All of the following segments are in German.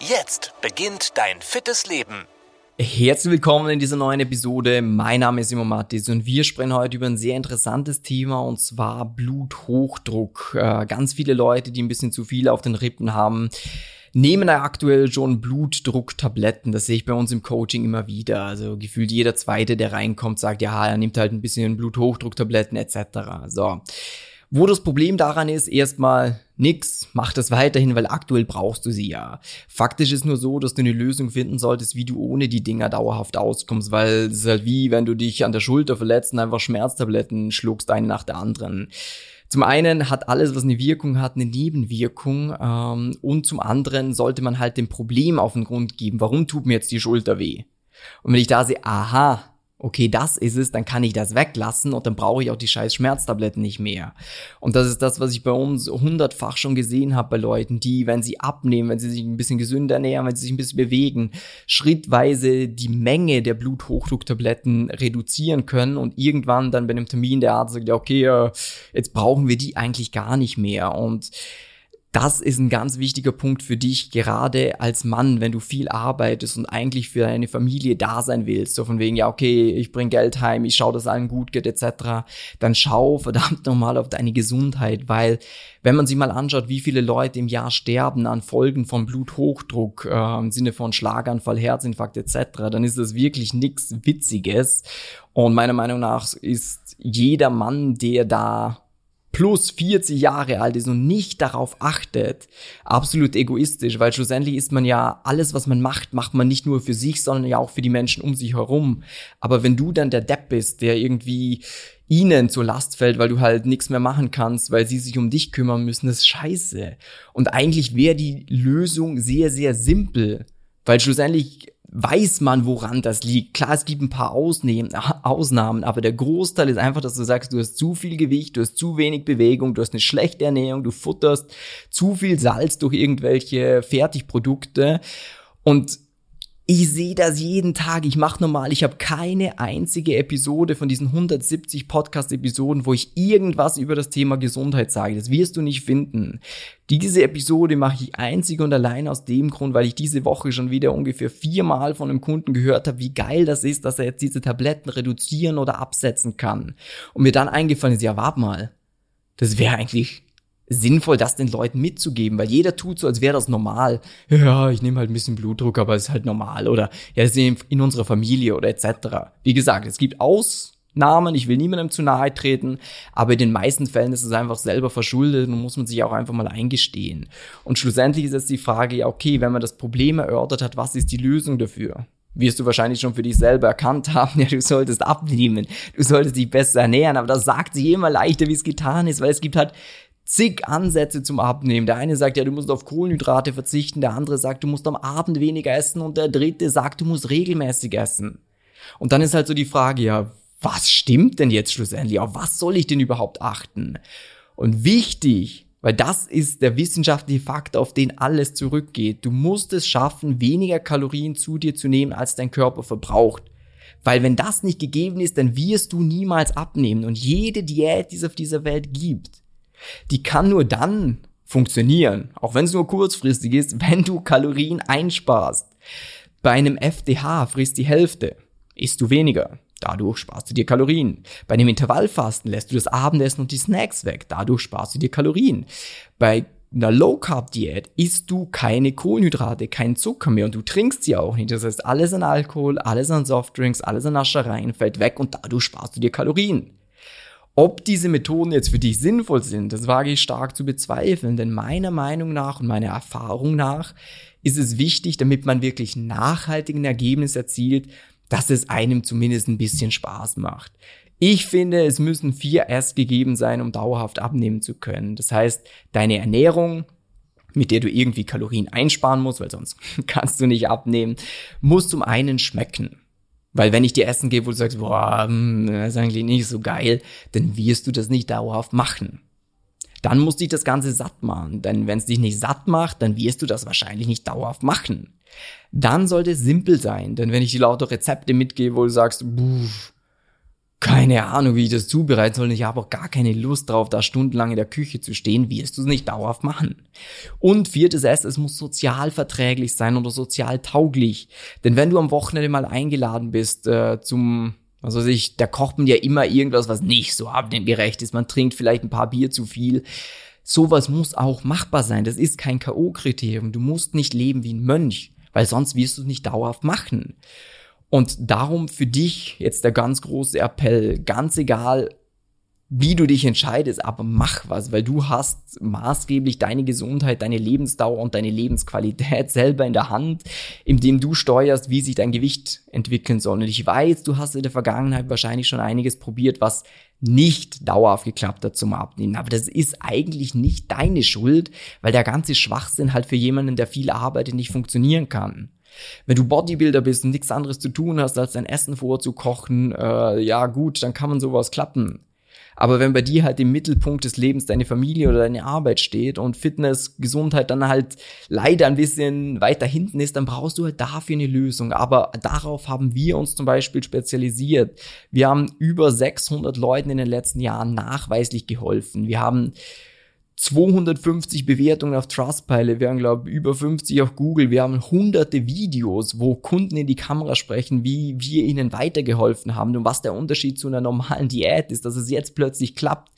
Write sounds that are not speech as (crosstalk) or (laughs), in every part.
Jetzt beginnt dein fittes Leben. Herzlich willkommen in dieser neuen Episode. Mein Name ist Simon Mattis und wir sprechen heute über ein sehr interessantes Thema und zwar Bluthochdruck. Äh, ganz viele Leute, die ein bisschen zu viel auf den Rippen haben, nehmen aktuell schon Blutdrucktabletten. Das sehe ich bei uns im Coaching immer wieder. Also gefühlt jeder Zweite, der reinkommt, sagt, ja, er nimmt halt ein bisschen Bluthochdrucktabletten etc. So. Wo das Problem daran ist, erstmal nix, mach das weiterhin, weil aktuell brauchst du sie ja. Faktisch ist nur so, dass du eine Lösung finden solltest, wie du ohne die Dinger dauerhaft auskommst, weil es ist halt wie, wenn du dich an der Schulter verletzt und einfach Schmerztabletten schluckst, eine nach der anderen. Zum einen hat alles, was eine Wirkung hat, eine Nebenwirkung ähm, und zum anderen sollte man halt dem Problem auf den Grund geben. Warum tut mir jetzt die Schulter weh? Und wenn ich da sehe, aha, okay, das ist es, dann kann ich das weglassen und dann brauche ich auch die scheiß Schmerztabletten nicht mehr. Und das ist das, was ich bei uns hundertfach schon gesehen habe bei Leuten, die, wenn sie abnehmen, wenn sie sich ein bisschen gesünder ernähren, wenn sie sich ein bisschen bewegen, schrittweise die Menge der Bluthochdrucktabletten reduzieren können und irgendwann dann bei einem Termin der Arzt sagt, ja, okay, jetzt brauchen wir die eigentlich gar nicht mehr. Und das ist ein ganz wichtiger Punkt für dich, gerade als Mann, wenn du viel arbeitest und eigentlich für deine Familie da sein willst. So von wegen, ja, okay, ich bring Geld heim, ich schaue, dass allen gut geht, etc. Dann schau verdammt nochmal auf deine Gesundheit, weil wenn man sich mal anschaut, wie viele Leute im Jahr sterben an Folgen von Bluthochdruck, äh, im Sinne von Schlaganfall, Herzinfarkt etc., dann ist das wirklich nichts Witziges. Und meiner Meinung nach ist jeder Mann, der da plus 40 Jahre alt ist und nicht darauf achtet, absolut egoistisch, weil schlussendlich ist man ja, alles, was man macht, macht man nicht nur für sich, sondern ja auch für die Menschen um sich herum. Aber wenn du dann der Depp bist, der irgendwie ihnen zur Last fällt, weil du halt nichts mehr machen kannst, weil sie sich um dich kümmern müssen, ist scheiße. Und eigentlich wäre die Lösung sehr, sehr simpel, weil schlussendlich weiß man, woran das liegt. Klar, es gibt ein paar Ausnahmen, (laughs) Ausnahmen, aber der Großteil ist einfach, dass du sagst, du hast zu viel Gewicht, du hast zu wenig Bewegung, du hast eine schlechte Ernährung, du futterst zu viel Salz durch irgendwelche Fertigprodukte und ich sehe das jeden Tag. Ich mache normal. Ich habe keine einzige Episode von diesen 170 Podcast-Episoden, wo ich irgendwas über das Thema Gesundheit sage. Das wirst du nicht finden. Diese Episode mache ich einzig und allein aus dem Grund, weil ich diese Woche schon wieder ungefähr viermal von einem Kunden gehört habe, wie geil das ist, dass er jetzt diese Tabletten reduzieren oder absetzen kann. Und mir dann eingefallen ist, ja, warte mal. Das wäre eigentlich sinnvoll, das den Leuten mitzugeben, weil jeder tut so, als wäre das normal. Ja, ich nehme halt ein bisschen Blutdruck, aber es ist halt normal oder ja, ist in unserer Familie oder etc. Wie gesagt, es gibt Ausnahmen, ich will niemandem zu nahe treten, aber in den meisten Fällen ist es einfach selber verschuldet und muss man sich auch einfach mal eingestehen. Und schlussendlich ist jetzt die Frage, ja, okay, wenn man das Problem erörtert hat, was ist die Lösung dafür? wirst du wahrscheinlich schon für dich selber erkannt haben, (laughs) ja, du solltest abnehmen, du solltest dich besser ernähren, aber das sagt sich immer leichter, wie es getan ist, weil es gibt halt zig Ansätze zum Abnehmen. Der eine sagt, ja, du musst auf Kohlenhydrate verzichten, der andere sagt, du musst am Abend weniger essen und der dritte sagt, du musst regelmäßig essen. Und dann ist halt so die Frage, ja, was stimmt denn jetzt schlussendlich? Auf was soll ich denn überhaupt achten? Und wichtig, weil das ist der wissenschaftliche Fakt, auf den alles zurückgeht. Du musst es schaffen, weniger Kalorien zu dir zu nehmen, als dein Körper verbraucht. Weil wenn das nicht gegeben ist, dann wirst du niemals abnehmen. Und jede Diät, die es auf dieser Welt gibt, die kann nur dann funktionieren, auch wenn es nur kurzfristig ist, wenn du Kalorien einsparst. Bei einem FDH frisst die Hälfte, isst du weniger. Dadurch sparst du dir Kalorien. Bei einem Intervallfasten lässt du das Abendessen und die Snacks weg. Dadurch sparst du dir Kalorien. Bei einer Low Carb Diät isst du keine Kohlenhydrate, keinen Zucker mehr und du trinkst sie auch nicht. Das heißt, alles an Alkohol, alles an Softdrinks, alles an Naschereien fällt weg und dadurch sparst du dir Kalorien. Ob diese Methoden jetzt für dich sinnvoll sind, das wage ich stark zu bezweifeln, denn meiner Meinung nach und meiner Erfahrung nach ist es wichtig, damit man wirklich nachhaltigen Ergebnis erzielt, dass es einem zumindest ein bisschen Spaß macht. Ich finde, es müssen vier erst gegeben sein, um dauerhaft abnehmen zu können. Das heißt, deine Ernährung, mit der du irgendwie Kalorien einsparen musst, weil sonst (laughs) kannst du nicht abnehmen, muss zum einen schmecken. Weil wenn ich dir Essen gebe, wo du sagst, boah, hm, das ist eigentlich nicht so geil, dann wirst du das nicht dauerhaft machen. Dann muss dich das Ganze satt machen. Denn wenn es dich nicht satt macht, dann wirst du das wahrscheinlich nicht dauerhaft machen. Dann sollte es simpel sein. Denn wenn ich dir lauter Rezepte mitgebe, wo du sagst, buh, keine Ahnung, wie ich das zubereiten soll. Ich habe auch gar keine Lust drauf, da stundenlang in der Küche zu stehen. Wirst du es nicht dauerhaft machen. Und viertes S, es muss sozial verträglich sein oder sozial tauglich. Denn wenn du am Wochenende mal eingeladen bist äh, zum, was weiß ich, da kocht man ja immer irgendwas, was nicht so abnehmgerecht ist. Man trinkt vielleicht ein paar Bier zu viel. Sowas muss auch machbar sein. Das ist kein K.O.-Kriterium. Du musst nicht leben wie ein Mönch, weil sonst wirst du es nicht dauerhaft machen. Und darum für dich jetzt der ganz große Appell, ganz egal, wie du dich entscheidest, aber mach was, weil du hast maßgeblich deine Gesundheit, deine Lebensdauer und deine Lebensqualität (laughs) selber in der Hand, indem du steuerst, wie sich dein Gewicht entwickeln soll. Und ich weiß, du hast in der Vergangenheit wahrscheinlich schon einiges probiert, was nicht dauerhaft geklappt hat zum Abnehmen. Aber das ist eigentlich nicht deine Schuld, weil der ganze Schwachsinn halt für jemanden, der viel arbeitet, nicht funktionieren kann. Wenn du Bodybuilder bist und nichts anderes zu tun hast, als dein Essen vorzukochen, äh, ja gut, dann kann man sowas klappen. Aber wenn bei dir halt im Mittelpunkt des Lebens deine Familie oder deine Arbeit steht und Fitness, Gesundheit dann halt leider ein bisschen weiter hinten ist, dann brauchst du halt dafür eine Lösung. Aber darauf haben wir uns zum Beispiel spezialisiert. Wir haben über 600 Leuten in den letzten Jahren nachweislich geholfen. Wir haben 250 Bewertungen auf Trustpilot, wir haben, glaube über 50 auf Google, wir haben hunderte Videos, wo Kunden in die Kamera sprechen, wie wir ihnen weitergeholfen haben und was der Unterschied zu einer normalen Diät ist, dass es jetzt plötzlich klappt.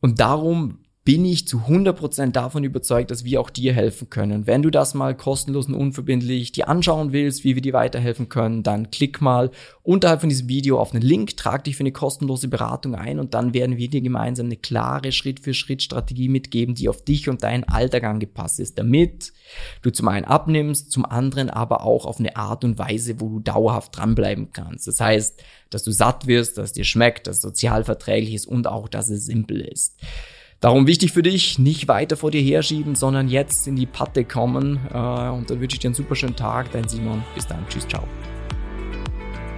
Und darum bin ich zu 100% davon überzeugt, dass wir auch dir helfen können. Wenn du das mal kostenlos und unverbindlich dir anschauen willst, wie wir dir weiterhelfen können, dann klick mal unterhalb von diesem Video auf einen Link, trag dich für eine kostenlose Beratung ein und dann werden wir dir gemeinsam eine klare Schritt-für-Schritt-Strategie mitgeben, die auf dich und deinen Alltag angepasst ist, damit du zum einen abnimmst, zum anderen aber auch auf eine Art und Weise, wo du dauerhaft dranbleiben kannst. Das heißt, dass du satt wirst, dass dir schmeckt, dass es sozial verträglich ist und auch, dass es simpel ist. Darum wichtig für dich, nicht weiter vor dir herschieben, sondern jetzt in die Patte kommen. Äh, und dann wünsche ich dir einen super schönen Tag. Dein Simon. Bis dann. Tschüss, ciao.